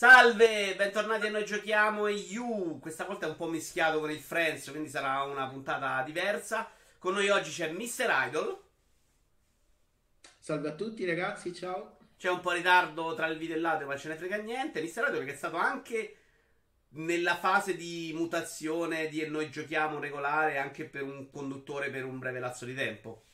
Salve, bentornati a Noi Giochiamo e You. Questa volta è un po' mischiato con il Friends, quindi sarà una puntata diversa. Con noi oggi c'è Mr. Idol. Salve a tutti ragazzi, ciao. C'è un po' ritardo tra il video e l'audio, ma ce ne frega niente. Mr. Idol che è stato anche nella fase di mutazione di Noi Giochiamo regolare anche per un conduttore per un breve lasso di tempo.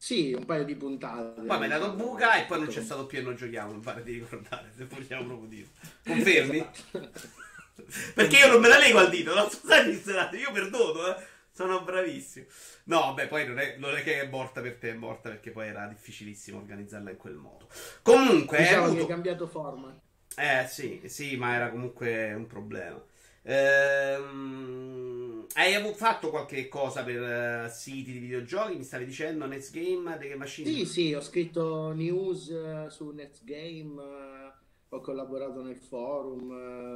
Sì, un paio di puntate. Poi mi hai dato buca e poi non c'è stato più e non giochiamo, mi pare di ricordare, se vogliamo proprio dire. Confermi? Perché io non me la lego al dito, no? Scusate, io perdono, eh. Sono bravissimo. No, vabbè, poi non è, non è, che è morta per te, è morta perché poi era difficilissimo organizzarla in quel modo. Comunque... Diciamo avuto... che hai cambiato forma. Eh, sì, sì, ma era comunque un problema. Ehm, hai fatto qualche cosa per uh, siti di videogiochi? Mi stavi dicendo Netsgame, The Game Machine? Sì, sì, ho scritto news uh, su Netsgame, uh, ho collaborato nel forum,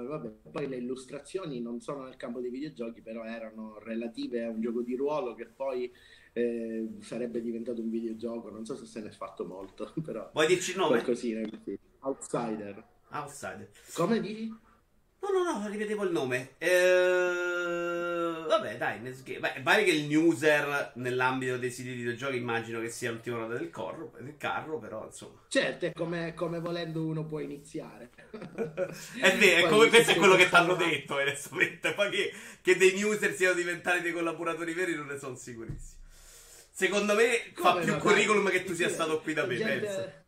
vabbè, poi le illustrazioni non sono nel campo dei videogiochi, però erano relative a un gioco di ruolo che poi eh, sarebbe diventato un videogioco, non so se se ne è fatto molto, però... Vuoi dirci il nome? Qualcosina così. Outsider. Outsider. Come dici? No, no, no, ripetevo il nome. Eh, vabbè, dai. Beh, pare che il newser nell'ambito dei siti di videogiochi immagino che sia l'ultima nota del, corro, del carro, però insomma. Certo, è come, come volendo uno può iniziare. è vero, è come, questo è quello che ti hanno detto, onestamente. Poi che, che, dei newser siano diventati dei collaboratori veri non ne sono sicurissimo. Secondo me come fa più no, curriculum che tu sia stato qui da me, gente... penso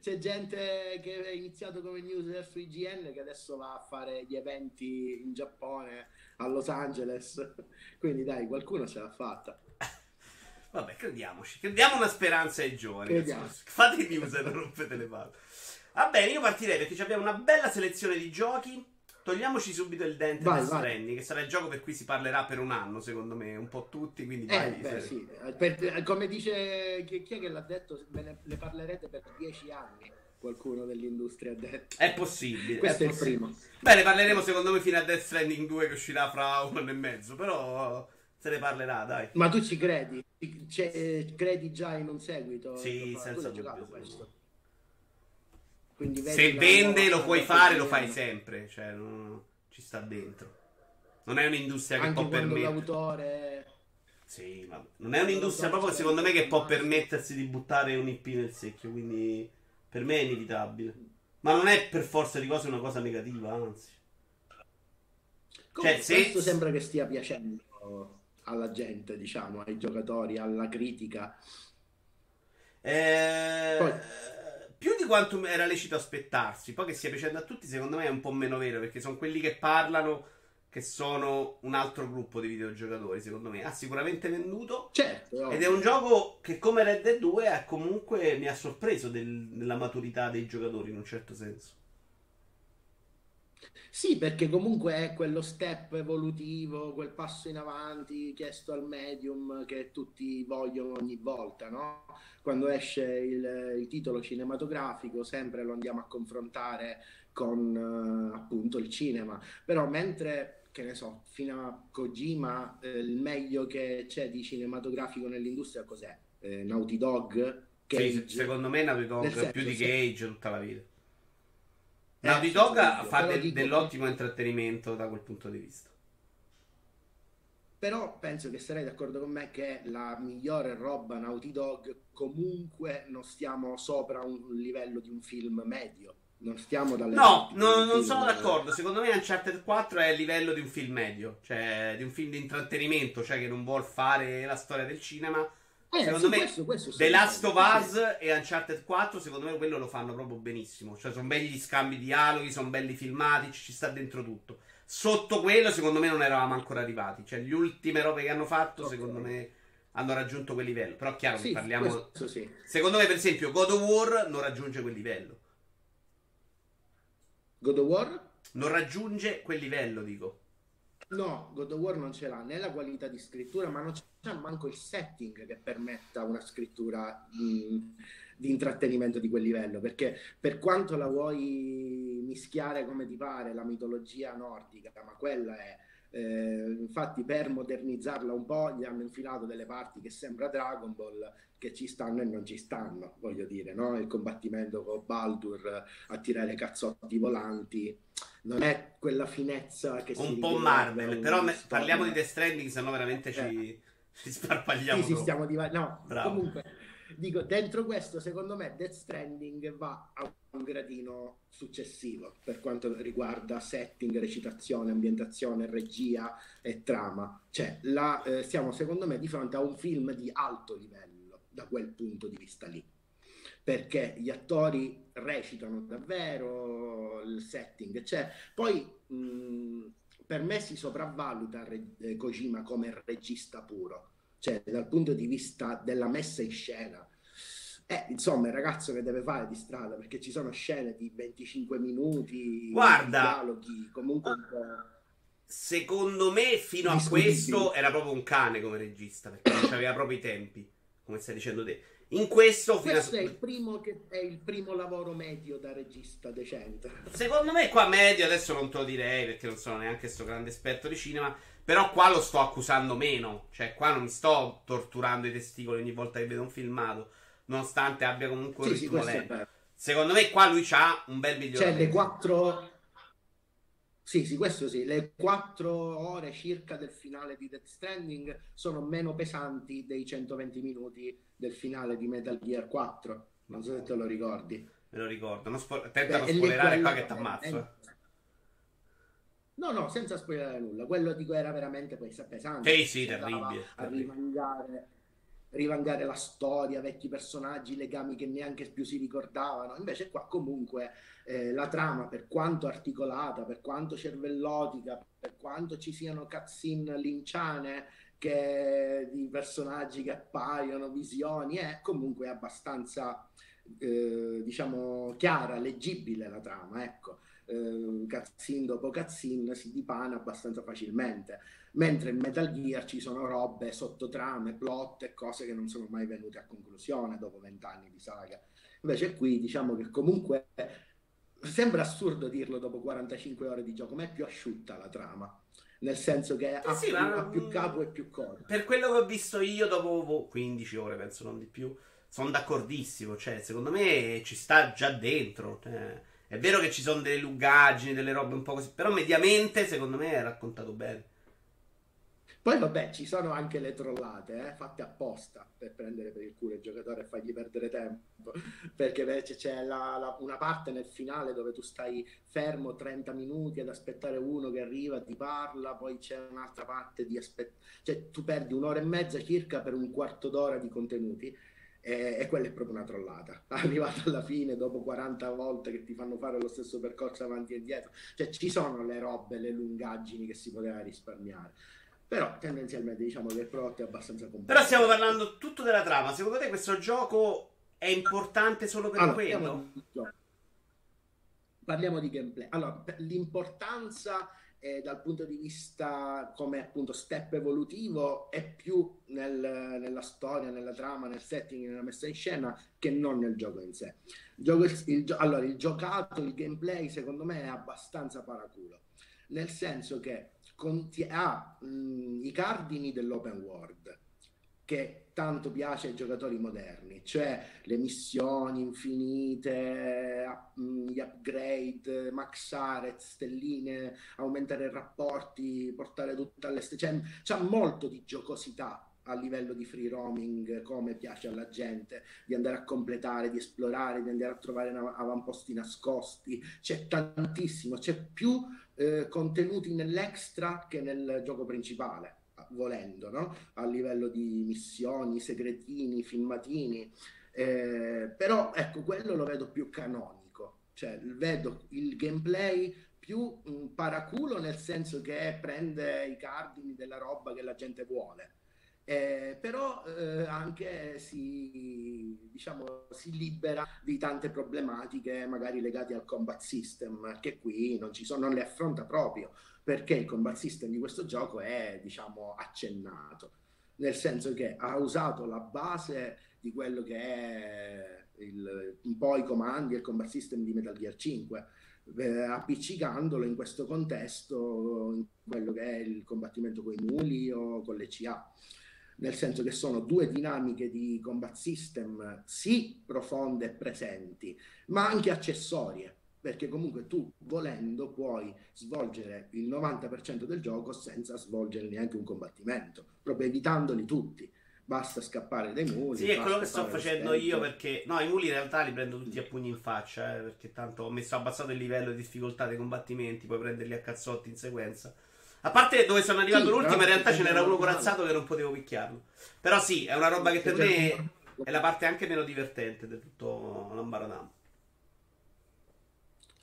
c'è gente che è iniziato come newser su IGN che adesso va a fare gli eventi in Giappone, a Los Angeles. Quindi dai, qualcuno ce l'ha fatta. Vabbè, crediamoci. Crediamo una speranza ai giovani. Fate i news e non rompete le palle. Va bene, io partirei perché abbiamo una bella selezione di giochi. Togliamoci subito il dente vai, Stranding, che sarà il gioco per cui si parlerà per un anno, secondo me, un po' tutti. Quindi eh, vai, beh, sì. per, come dice chi, chi, è che l'ha detto, ne, ne parlerete per dieci anni. Qualcuno dell'industria ha detto. È possibile. Questo è, è il primo. Beh, ne parleremo secondo me fino a Death Stranding 2 che uscirà fra un anno e mezzo, però se ne parlerà, dai. Ma tu ci credi? Cioè, credi già in un seguito? Sì, senza dubbio. Questo. Se vende lo puoi fare, lo fai sempre. Cioè, non... ci sta dentro. Non è un'industria che Anche può permettersi. l'autore. Sì, ma non è un'industria proprio secondo me che può permettersi di buttare un IP nel secchio. Quindi per me è inevitabile. Ma non è per forza di cose una cosa negativa, anzi. Cioè, se... Questo sembra che stia piacendo alla gente, diciamo, ai giocatori, alla critica. Eh... Poi più di quanto era lecito aspettarsi. Poi che stia piacendo a tutti, secondo me è un po' meno vero, perché sono quelli che parlano che sono un altro gruppo di videogiocatori, secondo me. Ha sicuramente venduto. Certo. Ed è un gioco che come Red Dead 2 ha comunque mi ha sorpreso del, della maturità dei giocatori in un certo senso. Sì, perché comunque è quello step evolutivo, quel passo in avanti chiesto al medium che tutti vogliono ogni volta, no? Quando esce il, il titolo cinematografico sempre lo andiamo a confrontare con uh, appunto il cinema, però mentre che ne so, fino a Kojima eh, il meglio che c'è di cinematografico nell'industria cos'è? Eh, Naughty Dog? Cage, sì, secondo me Naughty Dog più di Cage tutta la vita. Naughty eh, Dog fa de- dell'ottimo intrattenimento da quel punto di vista. Però penso che sarei d'accordo con me che la migliore roba Naughty Dog comunque non stiamo sopra un livello di un film medio. Non stiamo dalle No, no non sono d'accordo. Secondo me Uncharted 4 è a livello di un film medio, cioè di un film di intrattenimento, cioè che non vuol fare la storia del cinema eh, secondo sì, me questo, questo The Last of Us e Uncharted 4 secondo me quello lo fanno proprio benissimo. Cioè sono belli scambi di dialoghi sono belli filmatici ci sta dentro tutto. Sotto quello secondo me non eravamo ancora arrivati. Cioè le ultime robe che hanno fatto okay. secondo me hanno raggiunto quel livello. Però chiaro sì, parliamo sì. secondo me per esempio God of War non raggiunge quel livello. God of War? non raggiunge quel livello dico No, God of War non ce l'ha né la qualità di scrittura, ma non c'è manco il setting che permetta una scrittura mh, di intrattenimento di quel livello. Perché per quanto la vuoi mischiare come ti pare, la mitologia nordica, ma quella è Eh, infatti, per modernizzarla un po', gli hanno infilato delle parti che sembra Dragon Ball, che ci stanno e non ci stanno, voglio dire, no? Il combattimento con Baldur a tirare cazzotti volanti. Non è quella finezza che un si po' Marvel, però me- parliamo di The Stranding, se no veramente eh. ci, ci sparpagliamo. Sì, sì, stiamo div- no, Bravo. comunque dico, dentro questo, secondo me, Death Stranding va a un gradino successivo per quanto riguarda setting, recitazione, ambientazione, regia e trama. Cioè, la, eh, siamo secondo me di fronte a un film di alto livello da quel punto di vista lì. Perché gli attori recitano davvero, il setting c'è. Poi mh, per me si sopravvaluta Re- Kojima come regista puro cioè dal punto di vista della messa in scena. Eh, insomma, il ragazzo che deve fare di strada perché ci sono scene di 25 minuti, Guarda, dialoghi, comunque. Secondo me, fino a questo era proprio un cane come regista perché non aveva proprio i tempi, come stai dicendo te. In questo, questo a... è, il primo che, è il primo lavoro medio da regista decente. Secondo me, qua medio adesso non te lo direi perché non sono neanche questo grande esperto di cinema. Però qua lo sto accusando meno. Cioè, qua non mi sto torturando i testicoli ogni volta che vedo un filmato. Nonostante abbia comunque un sì, ritmo sì, lento. Secondo me qua lui ha un bel miglioramento. Cioè, le quattro... Sì, sì, questo sì. Le quattro ore circa del finale di Death Stranding sono meno pesanti dei 120 minuti del finale di Metal Gear 4. Non so se te lo ricordi. Me lo ricordo. Non spo- tenta non spoilerare qua che ti ammazzo. Eh. No, no, senza spoilerare nulla. Quello dico era veramente poi pesante. Sì, sì, terribile. A rivangare, rivangare la storia, vecchi personaggi, legami che neanche più si ricordavano. Invece qua comunque eh, la trama, per quanto articolata, per quanto cervellotica, per quanto ci siano cutscene linciane che, di personaggi che appaiono, visioni, è comunque abbastanza, eh, diciamo, chiara, leggibile la trama, ecco eh, cazzin dopo cazzin si dipana abbastanza facilmente. Mentre in Metal Gear ci sono robe, sottotrame, plot e cose che non sono mai venute a conclusione dopo vent'anni di saga. Invece qui diciamo che comunque sembra assurdo dirlo dopo 45 ore di gioco, ma è più asciutta la trama. Nel senso che ha, sì, più, ma... ha più capo e più corpo. Per quello che ho visto io dopo 15 ore, penso non di più, sono d'accordissimo. Cioè, secondo me ci sta già dentro. Cioè è vero che ci sono delle lungaggini, delle robe un po' così, però mediamente secondo me è raccontato bene. Poi vabbè, ci sono anche le trollate, eh, fatte apposta per prendere per il culo il giocatore e fargli perdere tempo. Perché invece c'è la, la, una parte nel finale dove tu stai fermo 30 minuti ad aspettare uno che arriva, ti parla, poi c'è un'altra parte di aspettare. Cioè tu perdi un'ora e mezza circa per un quarto d'ora di contenuti e, e, quella è proprio una trollata. Arrivato alla fine, dopo 40 volte che ti fanno fare lo stesso percorso avanti e indietro, cioè ci sono le robe, le lungaggini che si poteva risparmiare. Però tendenzialmente diciamo che il prodotto è abbastanza complesso. Però stiamo parlando tutto della trama. Secondo te questo gioco è importante solo per allora, quello? Parliamo di, parliamo di gameplay. Allora, l'importanza eh, dal punto di vista come appunto step evolutivo è più nel, nella storia, nella trama, nel setting, nella messa in scena che non nel gioco in sé. Il gioco, il, il, allora, il giocato, il gameplay secondo me è abbastanza paraculo, nel senso che conti- ha mh, i cardini dell'open world che tanto piace ai giocatori moderni, cioè le missioni infinite, gli upgrade, maxare, stelline, aumentare i rapporti, portare tutto all'esterno, cioè, c'è molto di giocosità a livello di free roaming, come piace alla gente, di andare a completare, di esplorare, di andare a trovare avamposti nascosti, c'è tantissimo, c'è più eh, contenuti nell'extra che nel gioco principale volendo, no? a livello di missioni, segretini, filmatini. Eh, però ecco, quello lo vedo più canonico, cioè vedo il gameplay più un paraculo nel senso che prende i cardini della roba che la gente vuole. Eh, però eh, anche si, diciamo, si libera di tante problematiche magari legate al combat system che qui non sono, non le affronta proprio perché il combat system di questo gioco è, diciamo, accennato, nel senso che ha usato la base di quello che è il, un po' i comandi e il combat system di Metal Gear 5, eh, appiccicandolo in questo contesto, in quello che è il combattimento con i muli o con le CA nel senso che sono due dinamiche di combat system sì profonde e presenti, ma anche accessorie, perché comunque tu volendo puoi svolgere il 90% del gioco senza svolgere neanche un combattimento, proprio evitandoli tutti. Basta scappare dai muli. Sì, è quello che sto facendo io perché... No, i muli in realtà li prendo tutti a pugni in faccia, eh, perché tanto ho messo abbassato il livello di difficoltà dei combattimenti, puoi prenderli a cazzotti in sequenza. A parte dove sono arrivato sì, l'ultimo, in realtà ce n'era uno corazzato che non potevo picchiarlo. Però sì, è una roba che per me è la parte anche meno divertente di tutto l'ambaradam.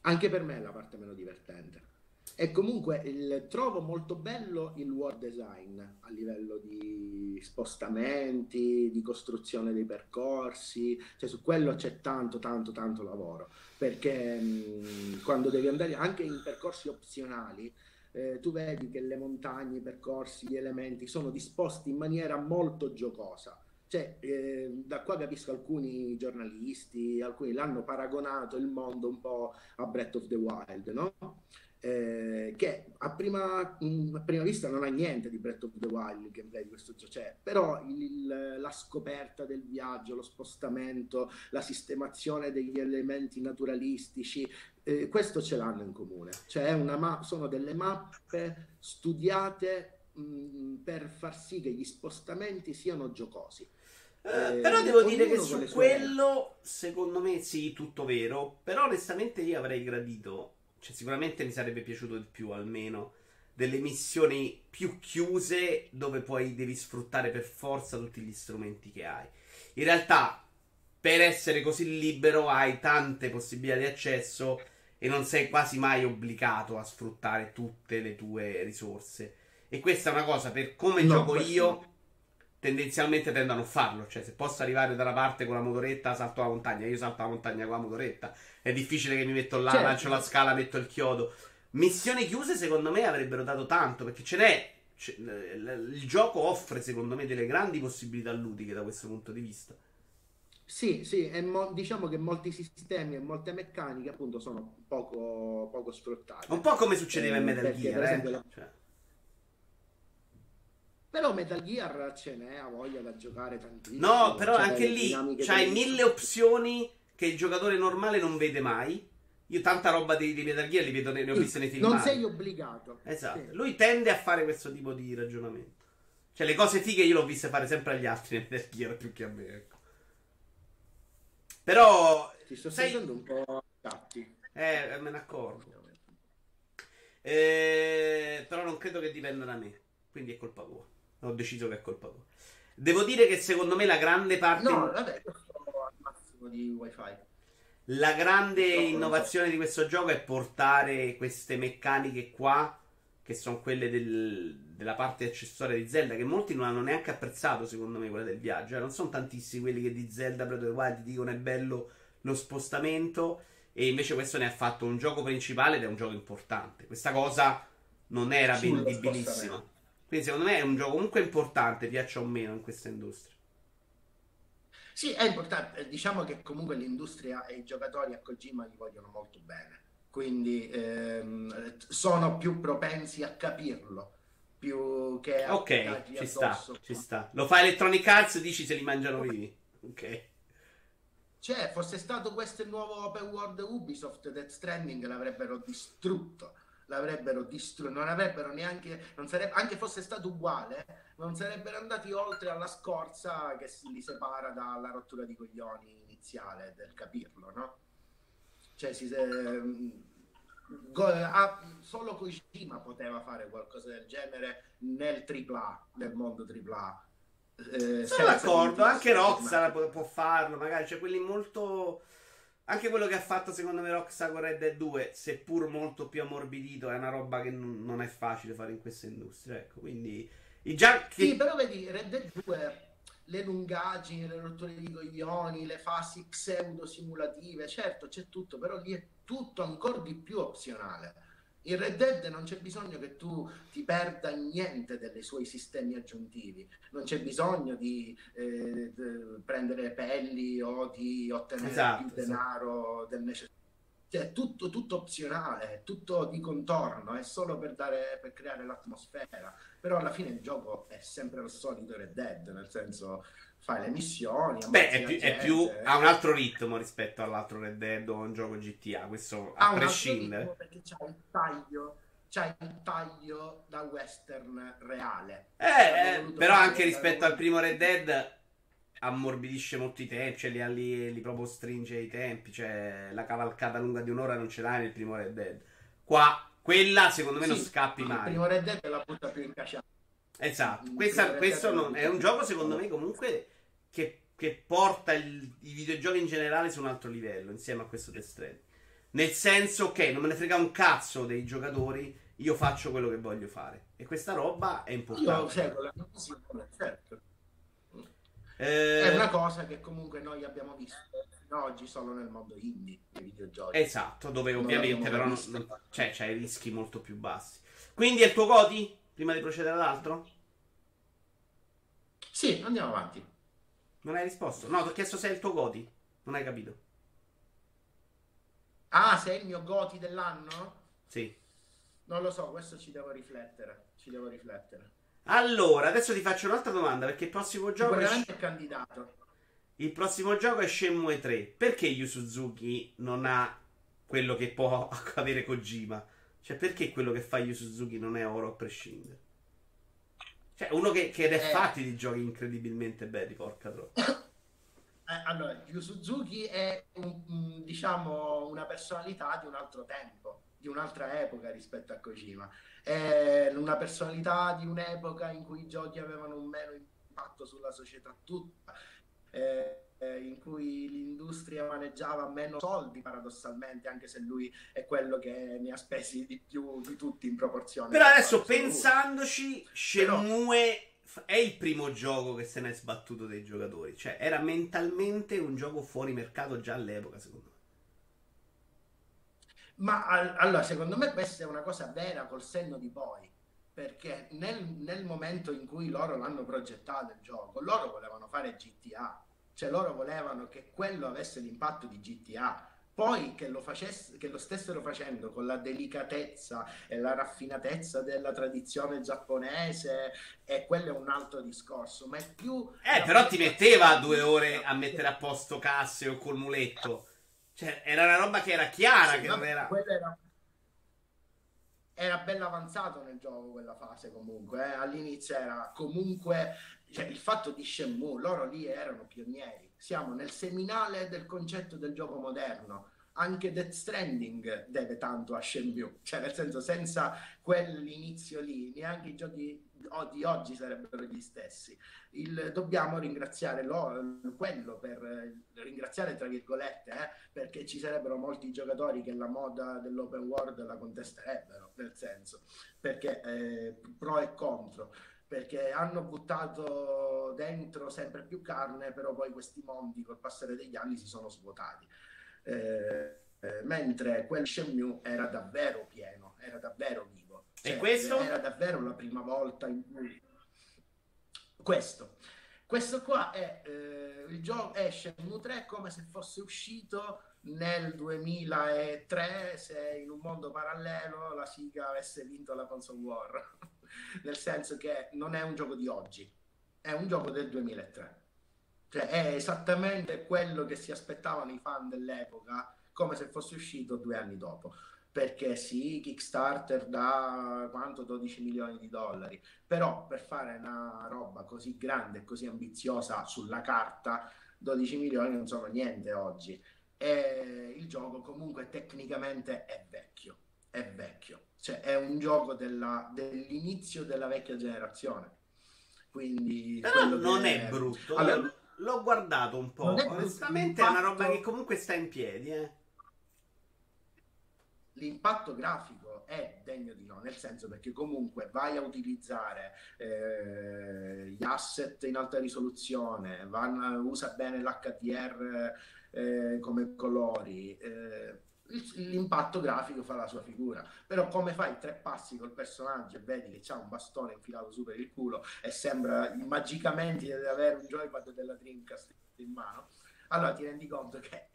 Anche per me è la parte meno divertente. E comunque il, trovo molto bello il world design a livello di spostamenti, di costruzione dei percorsi, cioè su quello c'è tanto tanto tanto lavoro, perché mh, quando devi andare anche in percorsi opzionali, eh, tu vedi che le montagne, i percorsi, gli elementi sono disposti in maniera molto giocosa. Cioè, eh, da qua capisco alcuni giornalisti, alcuni l'hanno paragonato il mondo un po' a Breath of the Wild, no? Eh, che a prima, mh, a prima, vista non ha niente di Breath of the Wild il gameplay di questo gioco, cioè, però il, la scoperta del viaggio, lo spostamento, la sistemazione degli elementi naturalistici, eh, questo ce l'hanno in comune, cioè ma- sono delle mappe studiate mh, per far sì che gli spostamenti siano giocosi. Eh, eh però devo dire che su quello, secondo me, sì, tutto vero. Però onestamente io avrei gradito cioè, sicuramente mi sarebbe piaciuto di più almeno delle missioni più chiuse dove poi devi sfruttare per forza tutti gli strumenti che hai. In realtà, per essere così libero, hai tante possibilità di accesso e non sei quasi mai obbligato a sfruttare tutte le tue risorse. E questa è una cosa per come no, gioco io tendenzialmente tendo a non farlo. Cioè, se posso arrivare da una parte con la motoretta, salto la montagna. Io salto la montagna con la motoretta. È difficile che mi metto là, certo. lancio la scala, metto il chiodo. Missioni chiuse, secondo me, avrebbero dato tanto. Perché ce n'è. il gioco offre, secondo me, delle grandi possibilità ludiche da questo punto di vista. Sì, sì, mo- diciamo che molti sistemi e molte meccaniche appunto sono poco, poco sfruttate. Un po' come succedeva eh, in Metal Gear, eh? la... cioè. Però Metal Gear ce n'è, ha voglia da giocare tantissimo. No, però anche lì c'hai mille opzioni che il giocatore normale non vede mai. Io tanta roba di, di Metal Gear li vedo, ne, ne ho viste nei film. Non sei obbligato. Esatto. Sì. Lui tende a fare questo tipo di ragionamento. Cioè, le cose fighe io l'ho viste fare sempre agli altri nel Metal Gear più che a me, ecco. Però. Ti sto sei... sentendo un po' tatti. Eh, me ne accorgo. Eh, però non credo che dipenda da me. Quindi è colpa tua. Ho deciso che è colpa tua. Devo dire che secondo me la grande parte. No, vabbè, sono al massimo di wifi. La grande no, innovazione di questo gioco è portare queste meccaniche qua, che sono quelle del, della parte accessoria di Zelda, che molti non hanno neanche apprezzato, secondo me, quella del viaggio. Eh. Non sono tantissimi quelli che di Zelda Breath of the Wild dicono è bello lo spostamento, e invece questo ne ha fatto un gioco principale ed è un gioco importante. Questa cosa non era vendibilissima. Quindi secondo me è un gioco comunque importante, piaccia o meno, in questa industria. Sì, è importante. Diciamo che comunque l'industria e i giocatori a Kojima gli vogliono molto bene. Quindi ehm, sono più propensi a capirlo più che a Ok, ci sta, ci sta. Lo fa Electronic Arts, dici se li mangiano vivi. Ok. Cioè, fosse stato questo il nuovo open world Ubisoft, Death Stranding l'avrebbero distrutto l'avrebbero distrutto, non avrebbero neanche, non sarebbe, anche fosse stato uguale, non sarebbero andati oltre alla scorza che li separa dalla rottura di coglioni iniziale del capirlo, no? Cioè, si, eh, go, ah, solo Kojima poteva fare qualcosa del genere nel AAA, nel mondo AAA. Eh, Sono d'accordo, anche Rockstar può, può farlo, magari c'è quelli molto anche quello che ha fatto secondo me Rockstar con Red Dead 2, seppur molto più ammorbidito, è una roba che n- non è facile fare in questa industria. Ecco, quindi i giochi. Sì, però vedi, Red Dead 2 le lungaggini, le rotture di coglioni, le fasi pseudo simulative, certo c'è tutto, però lì è tutto ancora di più opzionale in Red Dead non c'è bisogno che tu ti perda niente dei suoi sistemi aggiuntivi, non c'è bisogno di, eh, di prendere pelli o di ottenere esatto, più denaro esatto. del necessario. cioè, tutto, tutto opzionale, tutto di contorno, è solo per, dare, per creare l'atmosfera. Però alla fine il gioco è sempre lo solito Red Dead, nel senso fai le missioni. Beh, è più, è più, ha un altro ritmo rispetto all'altro Red Dead o un gioco GTA, questo a prescindere. Perché c'ha il taglio c'hai il taglio da western reale. Eh, eh però anche rispetto al primo Red Dead ammorbidisce molto i tempi, cioè li, li, li proprio stringe i tempi, cioè la cavalcata lunga di un'ora non ce l'hai nel primo Red Dead. Qua, quella secondo me sì, non scappi mai. Il primo Red Dead è la butta più incasciata. Esatto, Questa, questo non, è un gioco secondo me comunque che, che porta il, i videogiochi in generale su un altro livello insieme a questo Death Stranding. Nel senso, ok, non me ne frega un cazzo dei giocatori, io faccio quello che voglio fare. E questa roba è importante. Io seguo la certo. Eh... È una cosa che comunque noi abbiamo visto oggi solo nel mondo indie dei videogiochi. Esatto, dove ovviamente però non, non, cioè, c'hai rischi molto più bassi. Quindi è il tuo Goti? Prima di procedere all'altro? Sì, andiamo avanti. Non hai risposto? No, ti ho chiesto se è il tuo Goti. Non hai capito. Ah, se è il mio Goti dell'anno? Sì. Non lo so, questo ci devo riflettere. Ci devo riflettere. Allora, adesso ti faccio un'altra domanda perché il prossimo gioco è candidato. Il prossimo gioco è Shenmue 3. Perché Yu Suzuki non ha quello che può avere Kojima? Cioè, perché quello che fa Yu Suzuki non è oro a prescindere? Cioè, uno che, che è eh. fatti di giochi incredibilmente belli, porca troppo. Eh, allora, Yu Suzuki è un, diciamo una personalità di un altro tempo, di un'altra epoca rispetto a Kojima. È una personalità di un'epoca in cui i giochi avevano un meno impatto sulla società tutta. Eh, in cui l'industria maneggiava meno soldi paradossalmente anche se lui è quello che ne ha spesi di più di tutti in proporzione però adesso pensandoci Shenmue è il primo gioco che se ne è sbattuto dei giocatori. Cioè, era mentalmente un gioco fuori mercato già all'epoca, secondo me. Ma allora, secondo me questa è una cosa vera col senno di poi. Perché nel, nel momento in cui loro l'hanno progettato il gioco, loro volevano fare GTA. Cioè, loro volevano che quello avesse l'impatto di GTA poi che lo, facesse, che lo stessero facendo con la delicatezza e la raffinatezza della tradizione giapponese, e quello è un altro discorso. Ma è più. Eh, però ti metteva due ore a mettere a posto casse o col muletto. Cioè, era una roba che era chiara, sì, che non era. era era bello avanzato nel gioco quella fase comunque eh? all'inizio era comunque cioè, il fatto di Shenmue loro lì erano pionieri siamo nel seminale del concetto del gioco moderno. Anche Death Stranding deve tanto a Shenmue, cioè nel senso senza quell'inizio lì neanche i giochi di oggi sarebbero gli stessi. Il, dobbiamo ringraziare lo, quello per ringraziare tra virgolette eh, perché ci sarebbero molti giocatori che la moda dell'open world la contesterebbero nel senso perché eh, pro e contro perché hanno buttato dentro sempre più carne, però poi questi mondi col passare degli anni si sono svuotati. Eh, eh, mentre quel Shenmue era davvero pieno, era davvero vivo. Cioè, e questo? Era davvero la prima volta in cui... Questo. Questo qua è eh, il gioco è Shenmue 3 come se fosse uscito nel 2003 se in un mondo parallelo la Siga avesse vinto la console war nel senso che non è un gioco di oggi, è un gioco del 2003. Cioè è esattamente quello che si aspettavano i fan dell'epoca, come se fosse uscito due anni dopo. Perché sì, Kickstarter da quanto 12 milioni di dollari, però per fare una roba così grande e così ambiziosa sulla carta, 12 milioni non sono niente oggi. E il gioco comunque tecnicamente è vecchio, è vecchio cioè, è un gioco della, dell'inizio della vecchia generazione. Quindi Però non è, è brutto. Allora, l'ho guardato un po'. Onestamente, è una roba che comunque sta in piedi. Eh. L'impatto grafico è degno di no, nel senso perché comunque vai a utilizzare eh, gli asset in alta risoluzione, van, usa bene l'HDR eh, come colori. Eh, l'impatto grafico fa la sua figura. Però come fai tre passi col personaggio e vedi che c'ha un bastone infilato su per il culo e sembra magicamente di avere un joypad della Dreamcast in mano, allora ti rendi conto che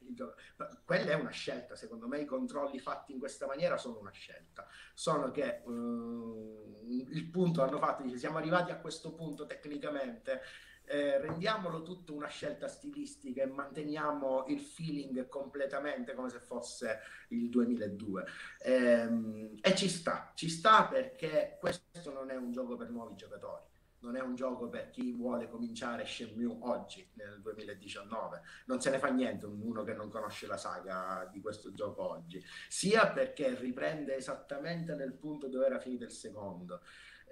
quella è una scelta, secondo me i controlli fatti in questa maniera sono una scelta, sono che uh, il punto hanno fatto, dice siamo arrivati a questo punto tecnicamente, eh, rendiamolo tutto una scelta stilistica e manteniamo il feeling completamente come se fosse il 2002 ehm, e ci sta, ci sta perché questo non è un gioco per nuovi giocatori non è un gioco per chi vuole cominciare Shenmue oggi, nel 2019. Non se ne fa niente uno che non conosce la saga di questo gioco oggi, sia perché riprende esattamente nel punto dove era finito il secondo,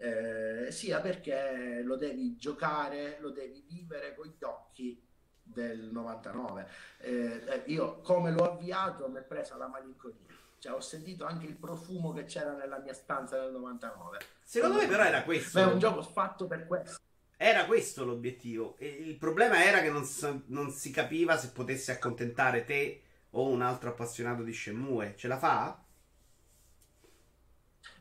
eh, sia perché lo devi giocare, lo devi vivere con gli occhi del 99. Eh, eh, io come l'ho avviato mi è presa la malinconia cioè, ho sentito anche il profumo che c'era nella mia stanza nel 99. Secondo me però era questo. Ma è un gioco fatto per questo. Era questo l'obiettivo. Il problema era che non, non, si capiva se potesse accontentare te o un altro appassionato di Shenmue. Ce la fa?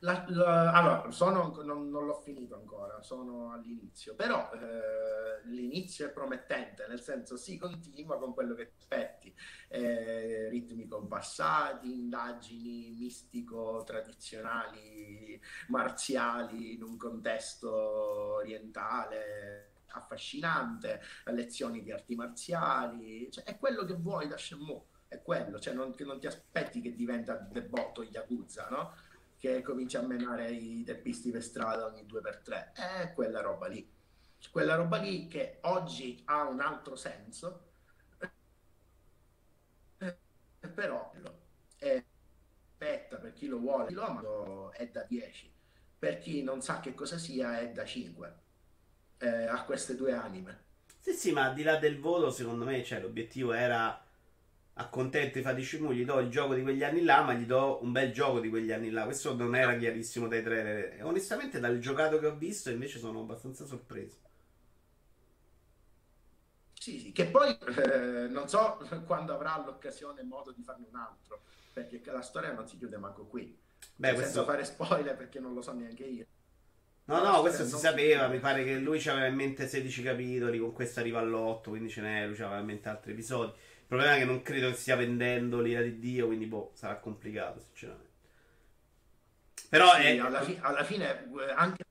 La, la, allora, sono, non, non, l'ho finito ancora, sono all'inizio, però eh, l'inizio è promettente, nel senso si continua con quello che aspetti, eh, ritmi compassati, indagini mistico-tradizionali, marziali in un contesto orientale affascinante, lezioni di arti marziali, cioè, è quello che vuoi da Shenmue, è quello, cioè non, non ti aspetti che diventa debotto Yakuza, no? Che comincia a menare i teppisti per strada ogni due per tre. È quella roba lì. Quella roba lì che oggi ha un altro senso, però è aspetta per chi lo vuole, chi lo ama è da 10, per chi non sa che cosa sia è da 5. Eh, a queste due anime. Sì, sì, ma al di là del volo, secondo me, cioè, l'obiettivo era accontento i Fatiscimu, gli do il gioco di quegli anni là, ma gli do un bel gioco di quegli anni là. Questo non era chiarissimo dai trailer. E onestamente, dal giocato che ho visto, invece sono abbastanza sorpreso. Sì, sì, che poi eh, non so quando avrà l'occasione e modo di farne un altro, perché la storia non si chiude manco qui. Beh, cioè, questo... Senza fare spoiler, perché non lo so neanche io. No, no, questo si sapeva, mi pare che lui aveva in mente 16 capitoli, con questo arriva all'8, quindi ce n'è, lui aveva in mente altri episodi problema è che non credo che stia vendendo l'ira di Dio, quindi boh, sarà complicato, sinceramente. Però sì, è... alla, fi- alla, fine, eh, anche,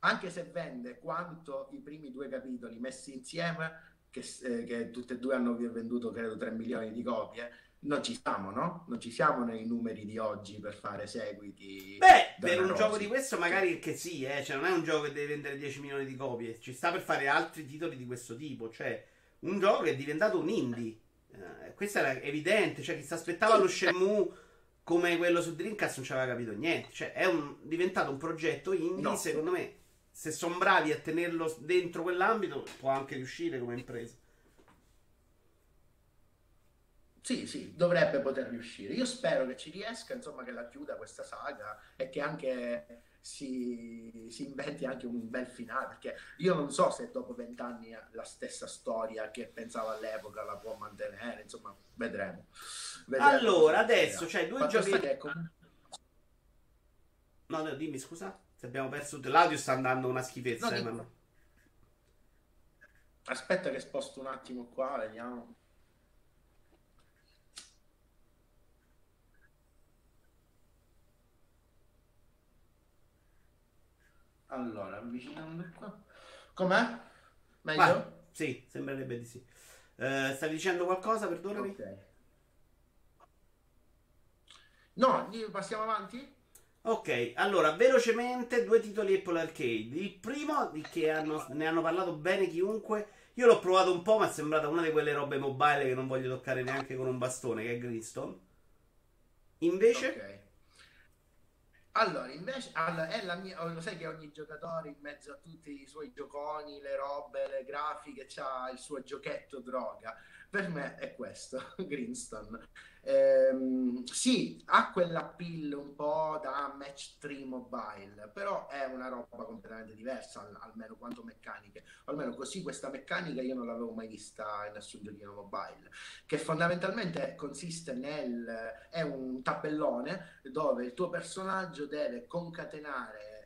anche, se vende quanto i primi due capitoli messi insieme, che, eh, che tutte e due hanno venduto credo 3 milioni di copie, non ci siamo, no? Non ci siamo nei numeri di oggi per fare seguiti. Beh, per un gioco di questo magari che sì, eh? cioè non è un gioco che deve vendere 10 milioni di copie, ci sta per fare altri titoli di questo tipo, cioè un gioco che è diventato un indie. Eh, questo era evidente, cioè chi si aspettava lo Shenmue come quello su Dreamcast non ci aveva capito niente. Cioè è un, diventato un progetto indie, no. secondo me, se sono bravi a tenerlo dentro quell'ambito, può anche riuscire come impresa. Sì, sì, dovrebbe poter riuscire. Io spero che ci riesca, insomma, che la chiuda questa saga e che anche si, si, inventi anche un bel finale, perché io non so se dopo vent'anni la stessa storia che pensavo all'epoca la può mantenere, insomma, vedremo. vedremo allora, adesso c'è cioè, due giochi... Com- no, no, dimmi, scusa, se abbiamo perso... L'audio sta andando una schifezza, no, eh, Aspetta che sposto un attimo qua, vediamo. Allora, avvicinando qua. Com'è? Meglio? Vai. Sì, sembrerebbe di sì. Uh, stavi dicendo qualcosa, perdonami? Ok. No, passiamo avanti? Ok, allora, velocemente due titoli Apple Arcade. Il primo, di che hanno, ne hanno parlato bene chiunque. Io l'ho provato un po', ma è sembrata una di quelle robe mobile che non voglio toccare neanche con un bastone, che è Greenstone. Invece... Ok. Allora, invece, allora, è la mia, lo sai che ogni giocatore in mezzo a tutti i suoi gioconi, le robe, le grafiche, ha il suo giochetto droga. Per me è questo, Greenstone. Ehm, sì, ha quell'appeal un po' da match 3 mobile, però è una roba completamente diversa, al, almeno quanto meccaniche. almeno così questa meccanica io non l'avevo mai vista in nessun giochino mobile, che fondamentalmente consiste nel... è un tabellone dove il tuo personaggio deve concatenare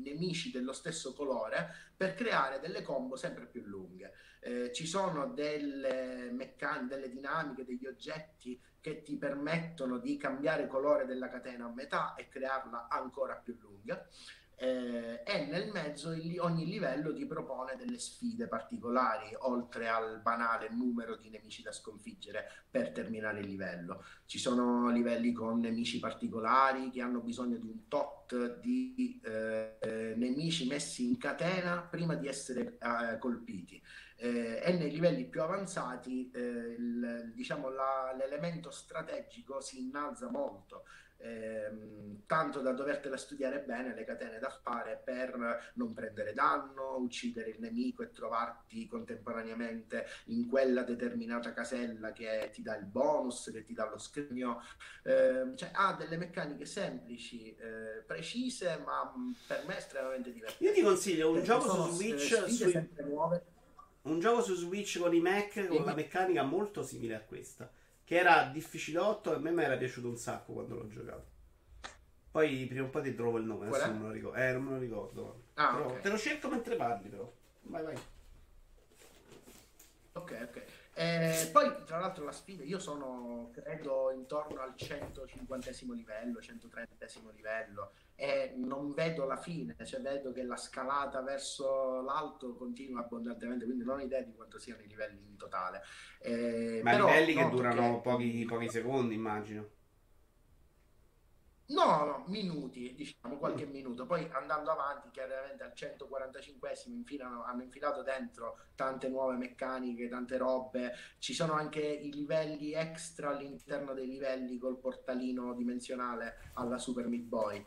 nemici dello stesso colore per creare delle combo sempre più lunghe. Eh, ci sono delle meccaniche, delle dinamiche, degli oggetti che ti permettono di cambiare colore della catena a metà e crearla ancora più lunga eh, e nel mezzo il, ogni livello ti propone delle sfide particolari oltre al banale numero di nemici da sconfiggere per terminare il livello. Ci sono livelli con nemici particolari che hanno bisogno di un tot di eh, nemici messi in catena prima di essere eh, colpiti. Eh, e nei livelli più avanzati eh, il, diciamo, la, l'elemento strategico si innalza molto ehm, tanto da dovertela studiare bene le catene da fare per non prendere danno, uccidere il nemico e trovarti contemporaneamente in quella determinata casella che ti dà il bonus, che ti dà lo scrigno. Eh, cioè, ha delle meccaniche semplici, eh, precise, ma per me estremamente divertenti. Io ti consiglio un gioco su Switch. Sui... Un gioco su Switch con i Mac con la meccanica molto simile a questa che era difficilotto e a me mi era piaciuto un sacco quando l'ho giocato. Poi prima o poi ti trovo il nome, adesso non me lo ricordo. Eh, non me lo ricordo. Ah, okay. Te lo cerco mentre parli, però. Vai, vai. Ok, ok. Eh, poi, tra l'altro, la sfida, io sono credo intorno al 150 livello, 130 livello e non vedo la fine, cioè vedo che la scalata verso l'alto continua abbondantemente, quindi non ho idea di quanto siano i livelli in totale. Eh, Ma livelli che durano che... Pochi, pochi secondi, immagino. No, no, minuti, diciamo qualche mm. minuto. Poi andando avanti, chiaramente al 145esimo infilano, hanno infilato dentro tante nuove meccaniche, tante robe. Ci sono anche i livelli extra all'interno dei livelli col portalino dimensionale alla Super Meat Boy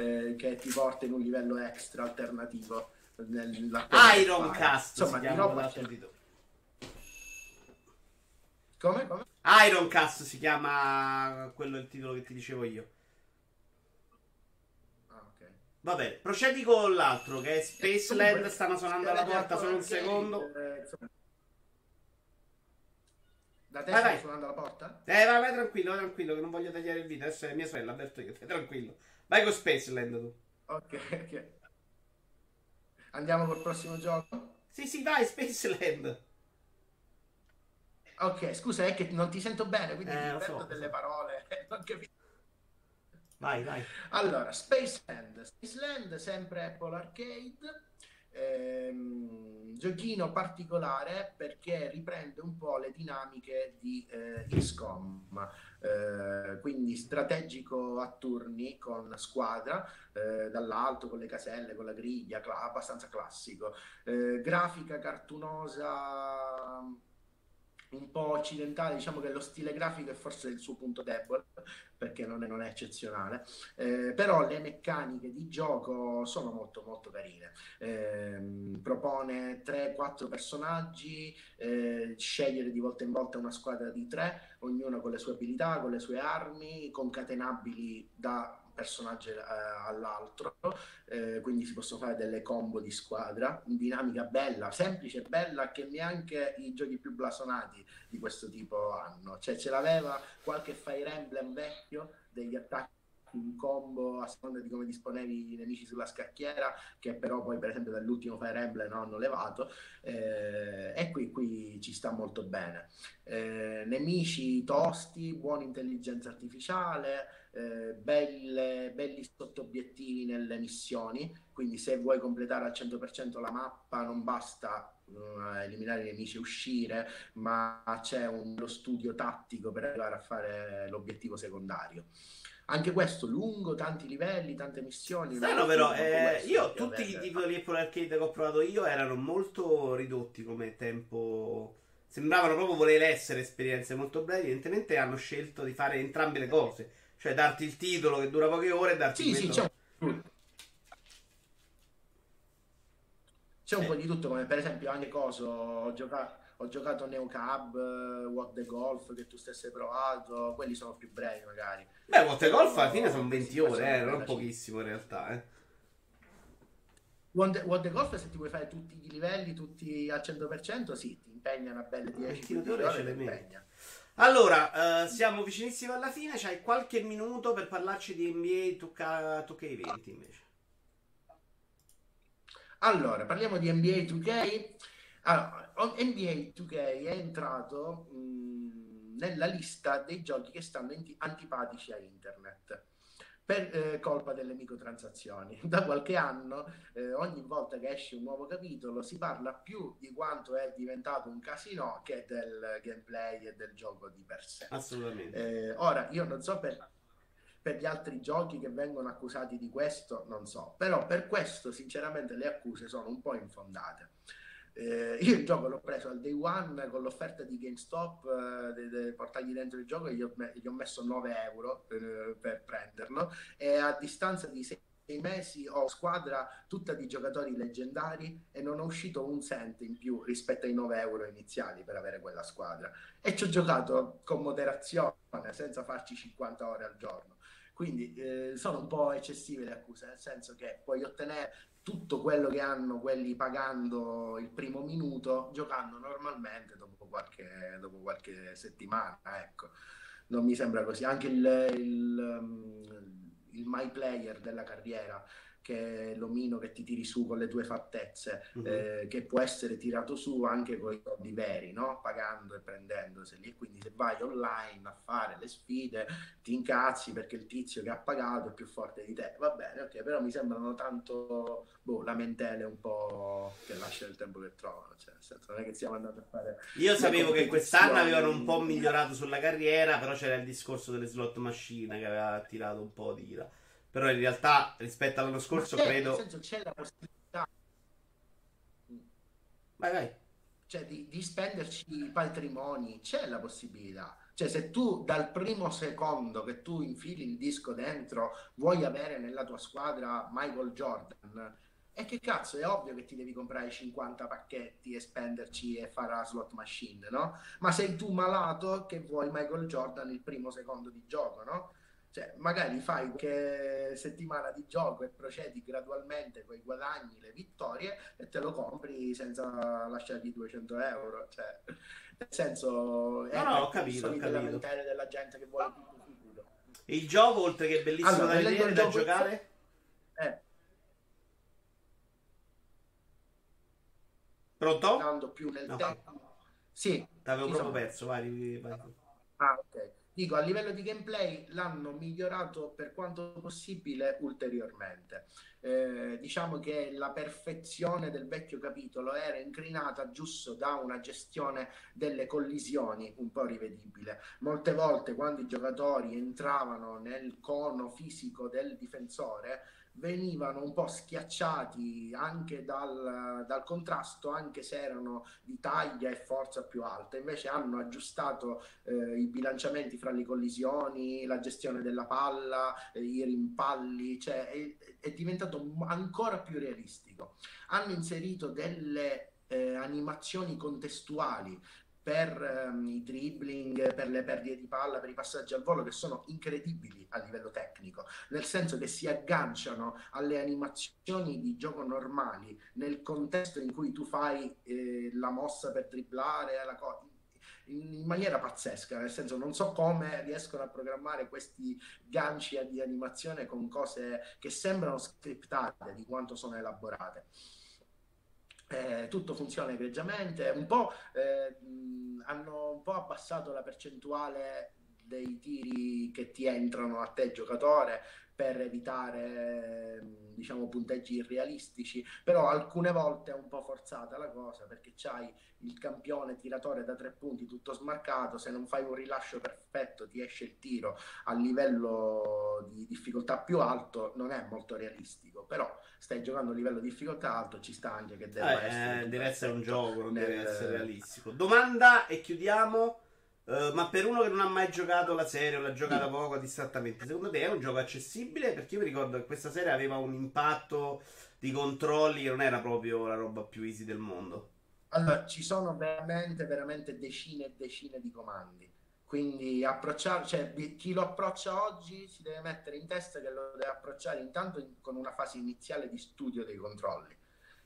eh, che ti porta in un livello extra alternativo. Iron Cast Insomma, si chiama sentito. Come? Come? Iron Cast si chiama quello il titolo che ti dicevo io. Ah, okay. Va bene, procedi con l'altro che è Spaceland. Stanno suonando alla porta solo un secondo. Eh, da te stanno suonando alla porta? Eh, vai, vai tranquillo, vai tranquillo, che non voglio tagliare il video. Adesso è mia sorella, avverto io. Tranquillo. Vai con Spaceland tu. Ok, ok. Andiamo col prossimo gioco? Sì, sì, vai, Spaceland. Ok, scusa, è che non ti sento bene, quindi eh, mi so, delle parole. non capisco. Vai, vai. Allora, Spaceland. Spaceland, sempre Apple Arcade. Ehm, giochino particolare perché riprende un po' le dinamiche di eh, XCOM eh, quindi strategico a turni con squadra eh, dall'alto con le caselle, con la griglia, cl- abbastanza classico. Eh, grafica cartunosa un po' occidentale, diciamo che lo stile grafico è forse il suo punto debole, perché non è, non è eccezionale, eh, però le meccaniche di gioco sono molto molto carine. Eh, propone 3-4 personaggi, eh, scegliere di volta in volta una squadra di 3, ognuno con le sue abilità, con le sue armi, concatenabili da personaggio eh, all'altro, eh, quindi si possono fare delle combo di squadra, dinamica bella, semplice e bella che neanche i giochi più blasonati di questo tipo hanno. Cioè ce l'aveva qualche Fire Emblem vecchio degli attacchi in combo a seconda di come disponevi i nemici sulla scacchiera che però poi per esempio dall'ultimo Fire Emblem hanno levato eh, e qui, qui, ci sta molto bene eh, nemici tosti buona intelligenza artificiale eh, belle, belli sottobiettivi nelle missioni, quindi se vuoi completare al 100% la mappa non basta uh, eliminare i nemici e uscire, ma c'è un, lo studio tattico per arrivare a fare l'obiettivo secondario. Anche questo lungo, tanti livelli, tante missioni. Strano però, eh, io tutti i titoli Apple Arcade che ho provato io erano molto ridotti come tempo sembravano proprio voler essere esperienze molto brevi. Evidentemente hanno scelto di fare entrambe le cose. Cioè darti il titolo che dura poche ore e darti sì, il sì, c'è un... c'è un po' di tutto, come per esempio anche cosa ho giocato ho giocato Neocab, What the Golf che tu stessi provato, quelli sono più brevi magari. Beh, What the Golf alla fine sono 20 ore, eh, non pochissimo in realtà. Eh. What the, What the Golf se ti vuoi fare tutti i livelli, tutti al 100%, sì, ti impegna una bella 10 ore, ce le impegna. Allora, uh, siamo vicinissimi alla fine. C'hai qualche minuto per parlarci di NBA 2K, 2K20 invece. Allora, parliamo di NBA 2K. Allora, NBA 2K è entrato mh, nella lista dei giochi che stanno antipatici a internet per eh, colpa delle microtransazioni. Da qualche anno, eh, ogni volta che esce un nuovo capitolo, si parla più di quanto è diventato un casino che del gameplay e del gioco di per sé. Assolutamente. Eh, ora, io non so per, per gli altri giochi che vengono accusati di questo, non so, però per questo, sinceramente, le accuse sono un po' infondate. Eh, io il gioco l'ho preso al day one con l'offerta di GameStop eh, de portargli dentro il gioco e gli ho, gli ho messo 9 euro eh, per prenderlo. E a distanza di 6 mesi ho squadra tutta di giocatori leggendari e non ho uscito un cent in più rispetto ai 9 euro iniziali per avere quella squadra. E ci ho giocato con moderazione senza farci 50 ore al giorno. Quindi eh, sono un po' eccessive le accuse nel senso che puoi ottenere tutto quello che hanno quelli pagando il primo minuto giocando normalmente dopo qualche, dopo qualche settimana. Ecco. Non mi sembra così. Anche il, il, um, il my player della carriera che è l'omino che ti tiri su con le tue fattezze, uh-huh. eh, che può essere tirato su anche con i soldi veri, no? pagando e prendendoseli. E quindi se vai online a fare le sfide, ti incazzi perché il tizio che ha pagato è più forte di te. Va bene, ok, però mi sembrano tanto boh, lamentele un po' che lascia il tempo che trovano. Cioè, nel senso, non è che siamo andati a fare. Io sapevo che quest'anno avevano un po' migliorato sulla carriera, però c'era il discorso delle slot machine che aveva tirato un po' di ira. Però in realtà rispetto all'anno scorso credo... Nel senso c'è la possibilità... Vai, vai. Cioè di, di spenderci patrimoni, c'è la possibilità. Cioè se tu dal primo secondo che tu infili il disco dentro vuoi avere nella tua squadra Michael Jordan, e che cazzo, è ovvio che ti devi comprare 50 pacchetti e spenderci e fare la slot machine, no? Ma sei tu malato che vuoi Michael Jordan il primo secondo di gioco, no? Cioè, magari fai qualche settimana di gioco e procedi gradualmente con i guadagni, le vittorie e te lo compri senza lasciargli 200 euro. Cioè, nel senso, è no, no, ho capito, ho capito. della gente che vuole tutto subito. Il gioco, oltre che bellissimo allora, da vedere, da giocare? Eh. Pronto? Andando più nel no. tempo. Sì. T'avevo proprio perso, vai, vai. Ah, ok. Dico, a livello di gameplay l'hanno migliorato per quanto possibile ulteriormente. Eh, diciamo che la perfezione del vecchio capitolo era incrinata giusto da una gestione delle collisioni un po' rivedibile. Molte volte quando i giocatori entravano nel cono fisico del difensore, venivano un po' schiacciati anche dal, dal, contrasto, anche se erano di taglia e forza più alta. Invece hanno aggiustato eh, i bilanciamenti fra le collisioni, la gestione della palla, eh, i rimpalli, cioè è, è, diventato ancora più realistico. Hanno inserito delle eh, animazioni contestuali per um, i dribbling, per le perdite di palla, per i passaggi al volo che sono incredibili a livello tecnico, nel senso che si agganciano alle animazioni di gioco normali nel contesto in cui tu fai eh, la mossa per dribblare, la co- in maniera pazzesca, nel senso non so come riescono a programmare questi ganci di animazione con cose che sembrano scriptate di quanto sono elaborate. Eh, tutto funziona egregiamente, un po' eh, hanno un po' abbassato la percentuale dei tiri che ti entrano a te giocatore per evitare diciamo punteggi irrealistici. Però alcune volte è un po' forzata la cosa perché c'hai il campione tiratore da tre punti tutto smarcato se non fai un rilascio perfetto ti esce il tiro a livello di difficoltà più alto non è molto realistico. Però stai giocando a livello di difficoltà alto ci sta anche che deve eh, essere deve essere un gioco non nel... deve essere realistico. Domanda e chiudiamo Uh, ma per uno che non ha mai giocato la serie o l'ha giocata mm. poco distrattamente, secondo te è un gioco accessibile? Perché io mi ricordo che questa serie aveva un impatto di controlli che non era proprio la roba più easy del mondo. Allora, ci sono veramente, veramente decine e decine di comandi. Quindi approcciare, cioè, chi lo approccia oggi si deve mettere in testa che lo deve approcciare intanto in, con una fase iniziale di studio dei controlli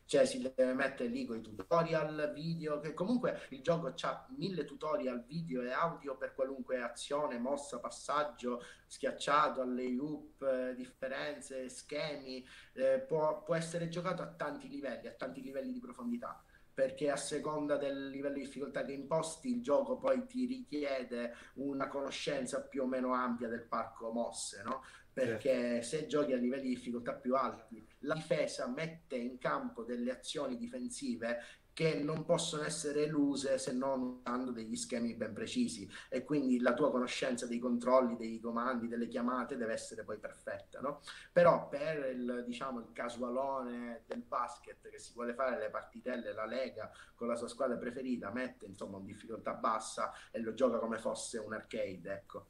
cioè si deve mettere lì con i tutorial video, che comunque il gioco ha mille tutorial video e audio per qualunque azione, mossa, passaggio, schiacciato, alle loop, eh, differenze, schemi, eh, può, può essere giocato a tanti livelli, a tanti livelli di profondità perché a seconda del livello di difficoltà che imposti il gioco poi ti richiede una conoscenza più o meno ampia del parco mosse, no? Perché certo. se giochi a livelli di difficoltà più alti, la difesa mette in campo delle azioni difensive che non possono essere eluse se non usando degli schemi ben precisi e quindi la tua conoscenza dei controlli, dei comandi, delle chiamate deve essere poi perfetta, no? Però per il, diciamo, il casualone del basket che si vuole fare le partitelle, la Lega con la sua squadra preferita mette insomma un difficoltà bassa e lo gioca come fosse un arcade, ecco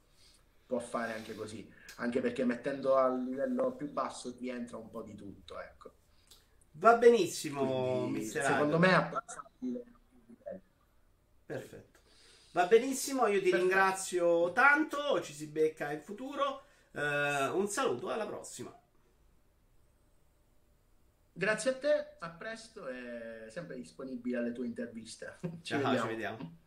può fare anche così, anche perché mettendo a livello più basso ti entra un po' di tutto, ecco. Va benissimo, Quindi, Secondo me è apprezzabile. Perfetto. Va benissimo, io ti Perfetto. ringrazio tanto, ci si becca in futuro. Uh, un saluto, alla prossima. Grazie a te, a presto e sempre disponibile alle tue interviste. Ci Ciao, vediamo. ci vediamo.